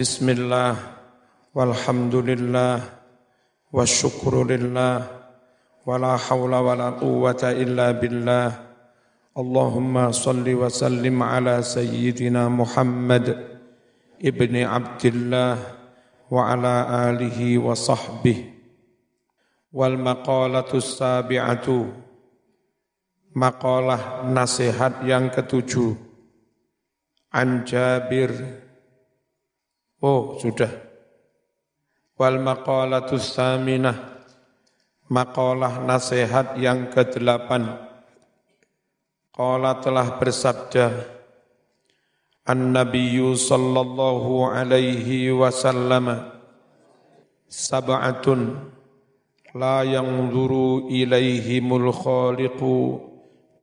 Bismillah walhamdulillah wa syukru lillah wa la hawla wa la quwwata illa billah. Allahumma salli wa sallim ala sayyidina Muhammad ibni Abdullah wa ala alihi wa sahbihi wal maqalatu sabi'atu maqalah nasihat yang ketujuh. An oh sudah. Wal maqalatu saminah maqalah nasihat yang kedelapan. Qala telah bersabda An-Nabiyyu sallallahu alaihi wasallam sab'atun la yanzuru ilaihimul khaliqu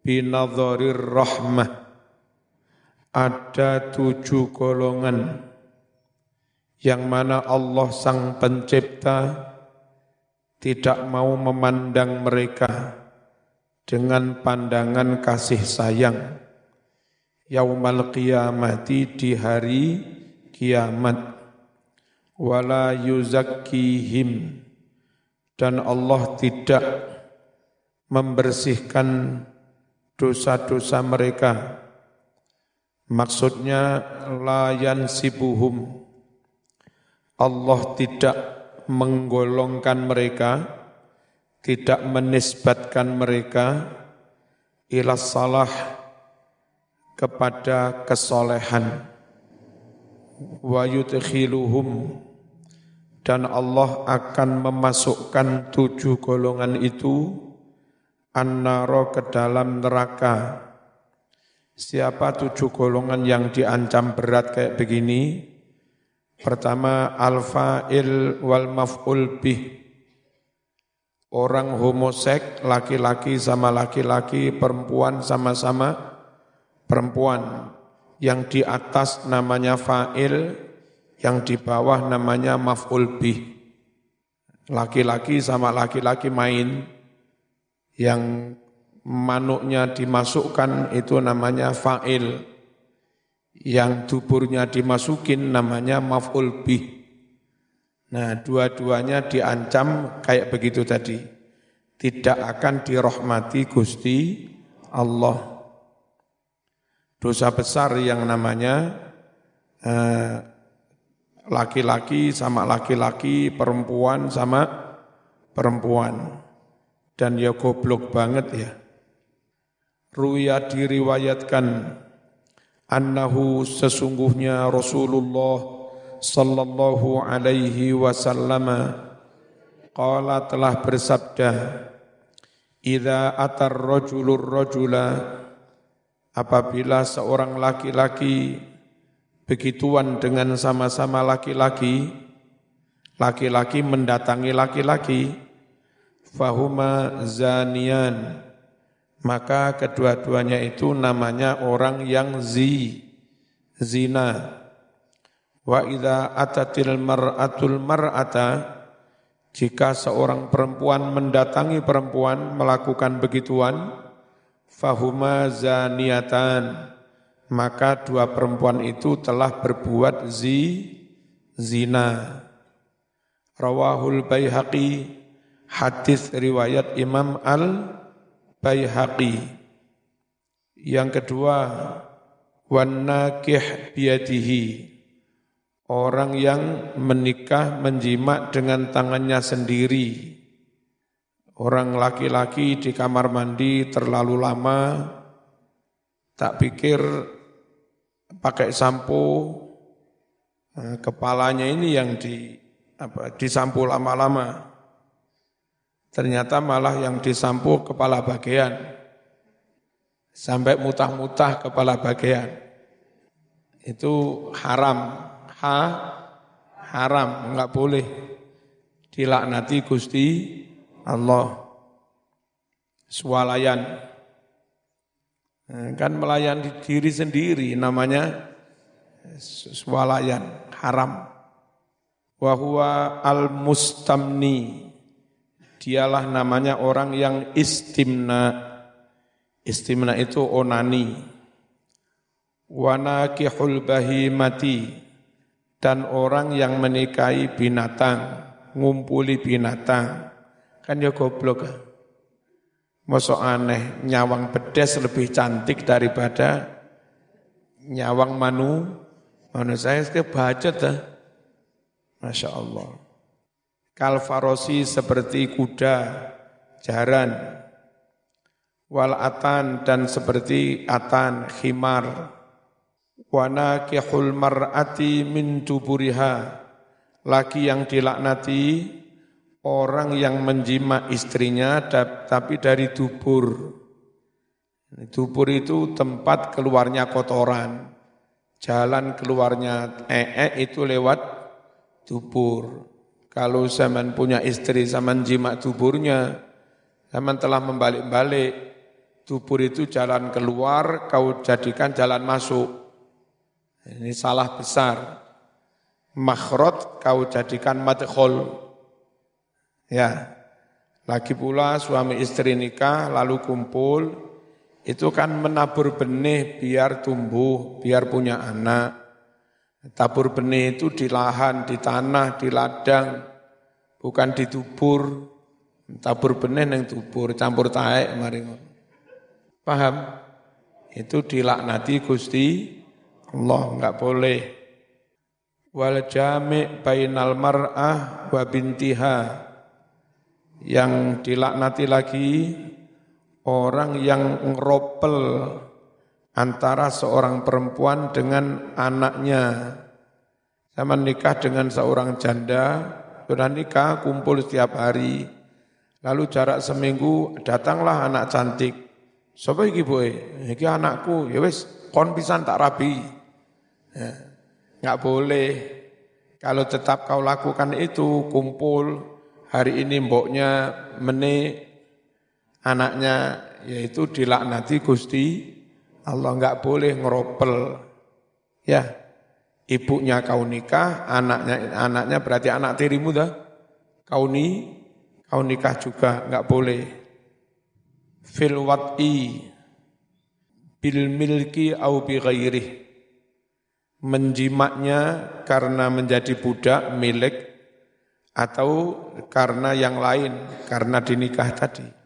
binadharir rahmah. Ada tujuh golongan yang mana Allah sang pencipta tidak mau memandang mereka dengan pandangan kasih sayang yaumal qiyamati di hari kiamat wala yuzakkihim dan Allah tidak membersihkan dosa-dosa mereka. Maksudnya layan sibuhum. Allah tidak menggolongkan mereka, tidak menisbatkan mereka ila salah kepada kesolehan. Wa yudkhiluhum dan Allah akan memasukkan tujuh golongan itu annaro ke dalam neraka. Siapa tujuh golongan yang diancam berat kayak begini? Pertama, alfa'il wal maf'ul bih. Orang homosek, laki-laki sama laki-laki, perempuan sama-sama perempuan. Yang di atas namanya fa'il, yang di bawah namanya maf'ul bih. Laki-laki sama laki-laki main, yang manuknya dimasukkan itu namanya fa'il. Yang duburnya dimasukin namanya maf'ul bih. Nah, dua-duanya diancam kayak begitu tadi. Tidak akan dirahmati Gusti Allah. Dosa besar yang namanya eh, laki-laki sama laki-laki, perempuan sama perempuan. Dan ya goblok banget ya. Ruya diriwayatkan annahu sesungguhnya Rasulullah sallallahu alaihi wasallam qala telah bersabda Idza atar rajulur rajula apabila seorang laki-laki begituan dengan sama-sama laki-laki, laki-laki mendatangi laki-laki, fahuma zanian, maka kedua-duanya itu namanya orang yang zi, zina. Wa idza atatil mar'atul mar'ata jika seorang perempuan mendatangi perempuan melakukan begituan fahuma zaniatan maka dua perempuan itu telah berbuat zi, zina. Rawahul Baihaqi, hadis riwayat Imam Al Baihaqi. Yang kedua, wanakih. Orang yang menikah menjimak dengan tangannya sendiri. Orang laki-laki di kamar mandi terlalu lama, tak pikir pakai sampo nah, kepalanya ini yang di apa disampo lama-lama ternyata malah yang disampo kepala bagian. Sampai mutah-mutah kepala bagian. Itu haram. Ha? Haram. Enggak boleh dilaknati Gusti Allah. Swalayan. Nah, kan melayani diri sendiri namanya swalayan. Haram. Wahwa al-mustamni. Dialah namanya orang yang istimna. Istimna itu onani. Wanakihul bahimati. dan orang yang menikahi binatang, ngumpuli binatang. Kan ya goblok. Masa aneh, nyawang bedes lebih cantik daripada nyawang manu. Mana saya kebaca dah. Masya Allah. Kalfarosi seperti kuda, jaran, wal atan dan seperti atan, khimar, wana kihul mar'ati min tuburiha, laki yang dilaknati, orang yang menjima istrinya tapi dari dubur. Dubur itu tempat keluarnya kotoran. Jalan keluarnya ee itu lewat dubur. Kalau zaman punya istri, zaman jima duburnya, zaman telah membalik-balik, dubur itu jalan keluar, kau jadikan jalan masuk. Ini salah besar. Makhrot kau jadikan madkhol. Ya, lagi pula suami istri nikah lalu kumpul, itu kan menabur benih biar tumbuh, biar punya anak. Tabur benih itu di lahan, di tanah, di ladang, bukan di tubur. Tabur benih yang tubur, campur taek mari Paham? Itu dilaknati Gusti Allah, enggak boleh. Wal jami' bainal mar'ah wa bintiha. Yang dilaknati lagi orang yang ngeropel antara seorang perempuan dengan anaknya. Sama nikah dengan seorang janda, sudah nikah, kumpul setiap hari. Lalu jarak seminggu, datanglah anak cantik. Sopo iki boy? Iki anakku, ya wis kon pisan tak rabi. Ya, nggak boleh. Kalau tetap kau lakukan itu, kumpul, hari ini mboknya meni anaknya yaitu dilaknati Gusti Allah nggak boleh ngeropel. Ya, ibunya kau nikah, anaknya anaknya berarti anak tirimu dah. Kau ni, kau nikah juga nggak boleh. Fil wat'i bil milki au bi ghairih. Menjimaknya karena menjadi budak milik atau karena yang lain, karena dinikah tadi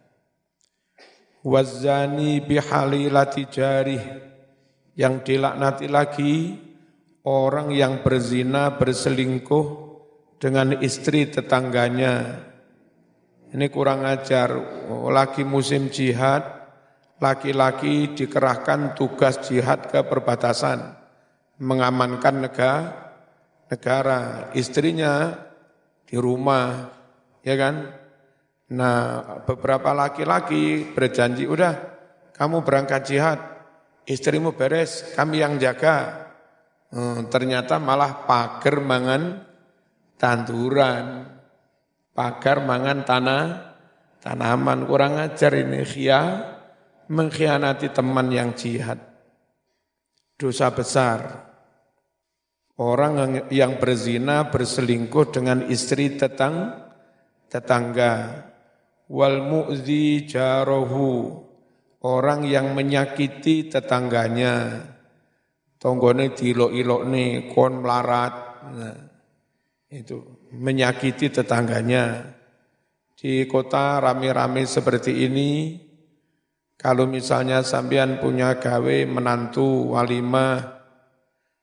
wazani bihalilati jarih yang dilaknati lagi orang yang berzina berselingkuh dengan istri tetangganya. Ini kurang ajar. Lagi musim jihad laki-laki dikerahkan tugas jihad ke perbatasan. Mengamankan negara negara. Istrinya di rumah ya kan Nah, beberapa laki-laki berjanji, udah kamu berangkat jihad, istrimu beres, kami yang jaga. Hmm, ternyata malah pagar mangan tanduran, pagar mangan tanah, tanaman. Kurang ajar ini, khia, mengkhianati teman yang jihad. Dosa besar. Orang yang berzina berselingkuh dengan istri tetang, tetangga wal mu'zi jarahu orang yang menyakiti tetangganya. Tonggone dilok-ilok nih kon melarat. Nah, itu menyakiti tetangganya. Di kota rame-rame seperti ini kalau misalnya sampean punya gawe menantu walimah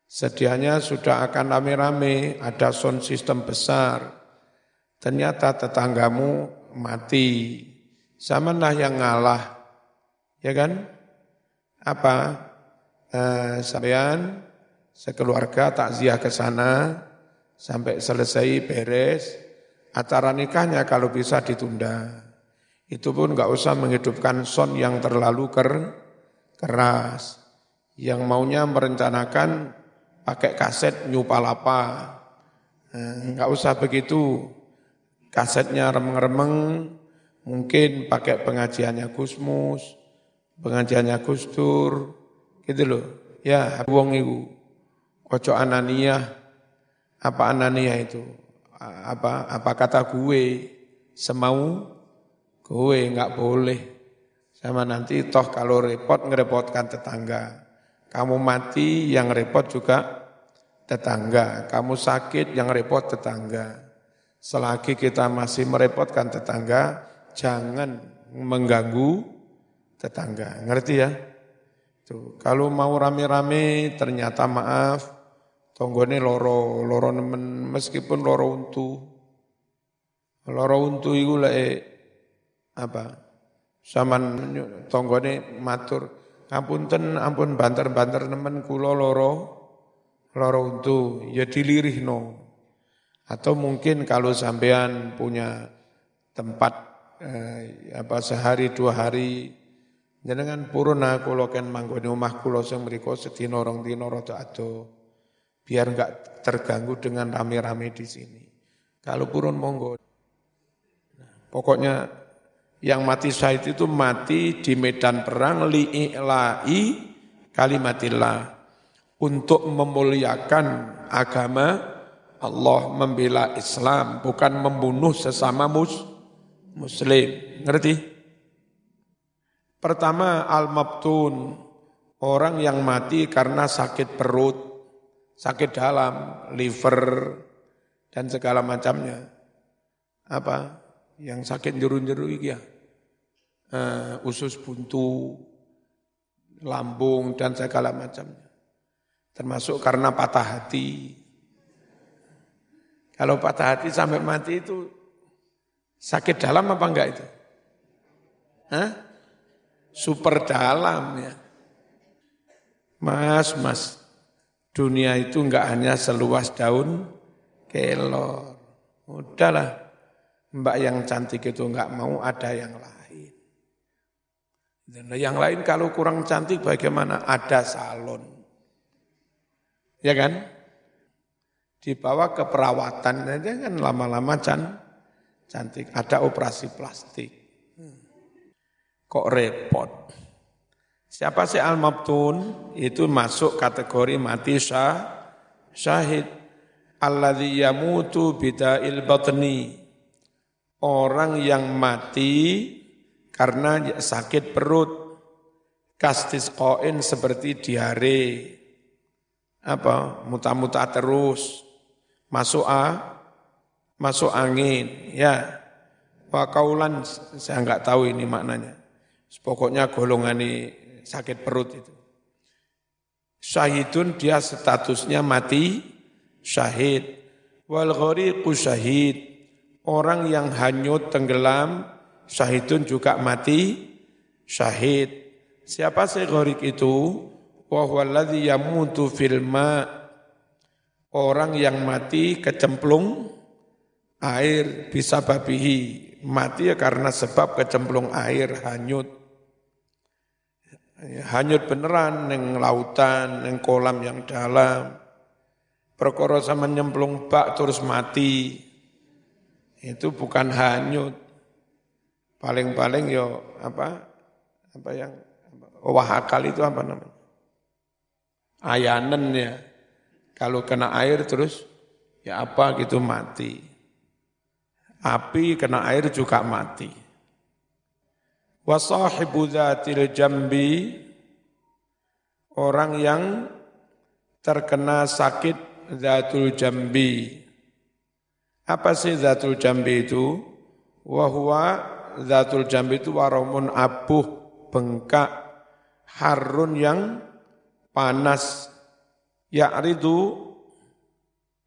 sedianya sudah akan rame-rame ada sound system besar. Ternyata tetanggamu mati. Zamanlah yang ngalah. Ya kan? Apa? Eh, sampean sekeluarga takziah ke sana sampai selesai beres. Acara nikahnya kalau bisa ditunda. Itu pun nggak usah menghidupkan son yang terlalu ker, keras. Yang maunya merencanakan pakai kaset nyupalapa. Eh, nggak usah begitu kasetnya remeng-remeng, mungkin pakai pengajiannya Gusmus, pengajiannya Gustur, gitu loh. Ya, wong iku. Ojo anania, apa anania itu? Apa apa kata gue? Semau gue nggak boleh. Sama nanti toh kalau repot ngerepotkan tetangga. Kamu mati yang repot juga tetangga. Kamu sakit yang repot tetangga. Selagi kita masih merepotkan tetangga, jangan mengganggu tetangga. Ngerti ya? Tuh, kalau mau rame-rame ternyata maaf, tonggone loro, loro nemen meskipun loro untu. Loro untu itu lah apa? Saman tonggone matur, ten, ampun banter-banter nemen kulo loro, loro untu, ya dilirih no. Atau mungkin kalau sampean punya tempat eh, apa sehari dua hari Jenengan puruna kula ken manggone omah kula sing mriku sedina rong dina rada ado. Biar enggak terganggu dengan rame-rame di sini. Kalau purun monggo. Pokoknya yang mati syahid itu mati di medan perang li'i'la'i kalimatillah untuk memuliakan agama Allah membela Islam bukan membunuh sesama mus muslim ngerti Pertama al-mabtun, orang yang mati karena sakit perut, sakit dalam, liver, dan segala macamnya. Apa? Yang sakit jeru-jeru ya. Uh, usus buntu, lambung, dan segala macamnya. Termasuk karena patah hati. Kalau patah hati sampai mati itu sakit dalam apa enggak itu? Hah? super dalam ya. Mas, mas, dunia itu enggak hanya seluas daun kelor. Udahlah, mbak yang cantik itu enggak mau ada yang lain. Dan yang lain kalau kurang cantik bagaimana? Ada salon. Ya kan? Dibawa ke perawatan aja kan lama-lama can, cantik. Ada operasi plastik. Kok repot? Siapa sih al-mabtun? Itu masuk kategori mati syah, syahid. Alladhi yamutu bida'il batni. Orang yang mati karena sakit perut. Kastis koin seperti diare. Apa? Muta-muta terus. Masuk a, masuk angin. Ya. Pakaulan saya enggak tahu ini maknanya. Pokoknya golongan ini sakit perut itu. Syahidun dia statusnya mati syahid. Wal ghariqu syahid. Orang yang hanyut tenggelam syahidun juga mati syahid. Siapa sih gharik itu? Wa huwallazi yamutu fil Orang yang mati kecemplung air bisa babihi. Mati ya karena sebab kecemplung air hanyut. Hanyut beneran neng lautan, neng kolam yang dalam. Perkara sama nyemplung bak terus mati. Itu bukan hanyut. Paling-paling yo apa apa yang wahakal itu apa namanya? Ayanen ya. Kalau kena air terus ya apa gitu mati. Api kena air juga mati. Wa sahibu dzatil jambi orang yang terkena sakit zatul jambi. Apa sih zatul jambi itu? Wa huwa zatul jambi itu waramun abuh bengkak harun yang panas ya'ridu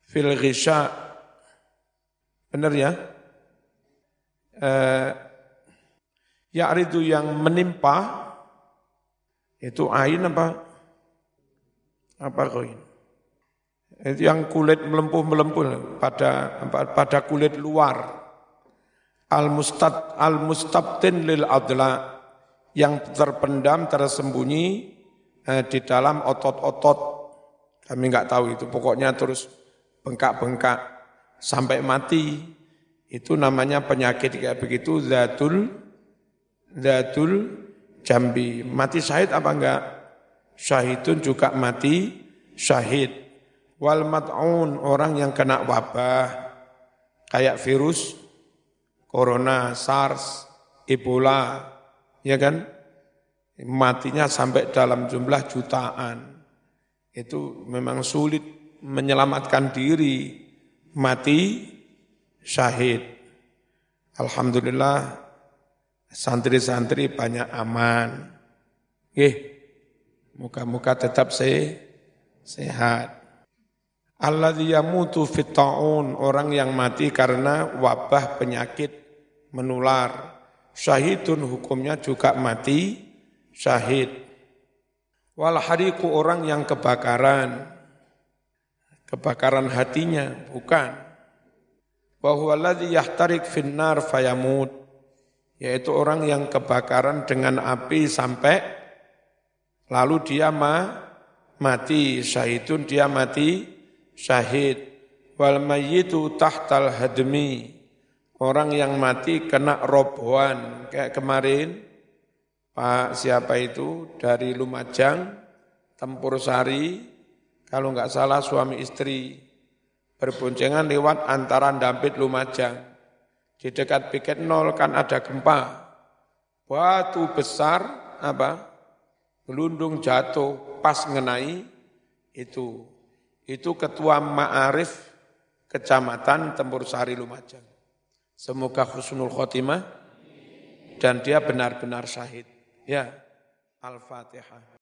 fil ghisha benar ya eh, Ya'ridu yang menimpa itu ain apa? Apa koin? Itu yang kulit melempuh-melempuh pada pada kulit luar. Al-mustad al-mustabtin lil adla yang terpendam tersembunyi eh, di dalam otot-otot. Kami nggak tahu itu, pokoknya terus bengkak-bengkak sampai mati. Itu namanya penyakit kayak begitu zatul Datul jambi. Mati syahid apa enggak? Syahidun juga mati syahid. Wal mat'un, orang yang kena wabah, kayak virus, corona, SARS, Ebola, ya kan? Matinya sampai dalam jumlah jutaan. Itu memang sulit menyelamatkan diri mati syahid. Alhamdulillah santri-santri banyak aman. Eh, muka-muka tetap se sehat. Alladzi yamutu fit ta'un, orang yang mati karena wabah penyakit menular. Syahidun hukumnya juga mati syahid. Wal hariku orang yang kebakaran. Kebakaran hatinya, bukan. Bahwa alladzi yahtarik finnar fayamut. Yaitu orang yang kebakaran dengan api sampai lalu dia ma, mati. Syahidun dia mati syahid wal mayyitu tahtal hadmi orang yang mati kena robohan kayak kemarin Pak siapa itu? Dari Lumajang Tempur Sari. Kalau nggak salah suami istri. Berboncengan lewat antara Dampit Lumajang. Di dekat piket nol kan ada gempa. Batu besar apa? Gelundung jatuh pas mengenai itu. Itu ketua Ma'arif Kecamatan Tempur Sari Lumajang. Semoga husnul khotimah dan dia benar-benar syahid. Ya, Al-Fatihah.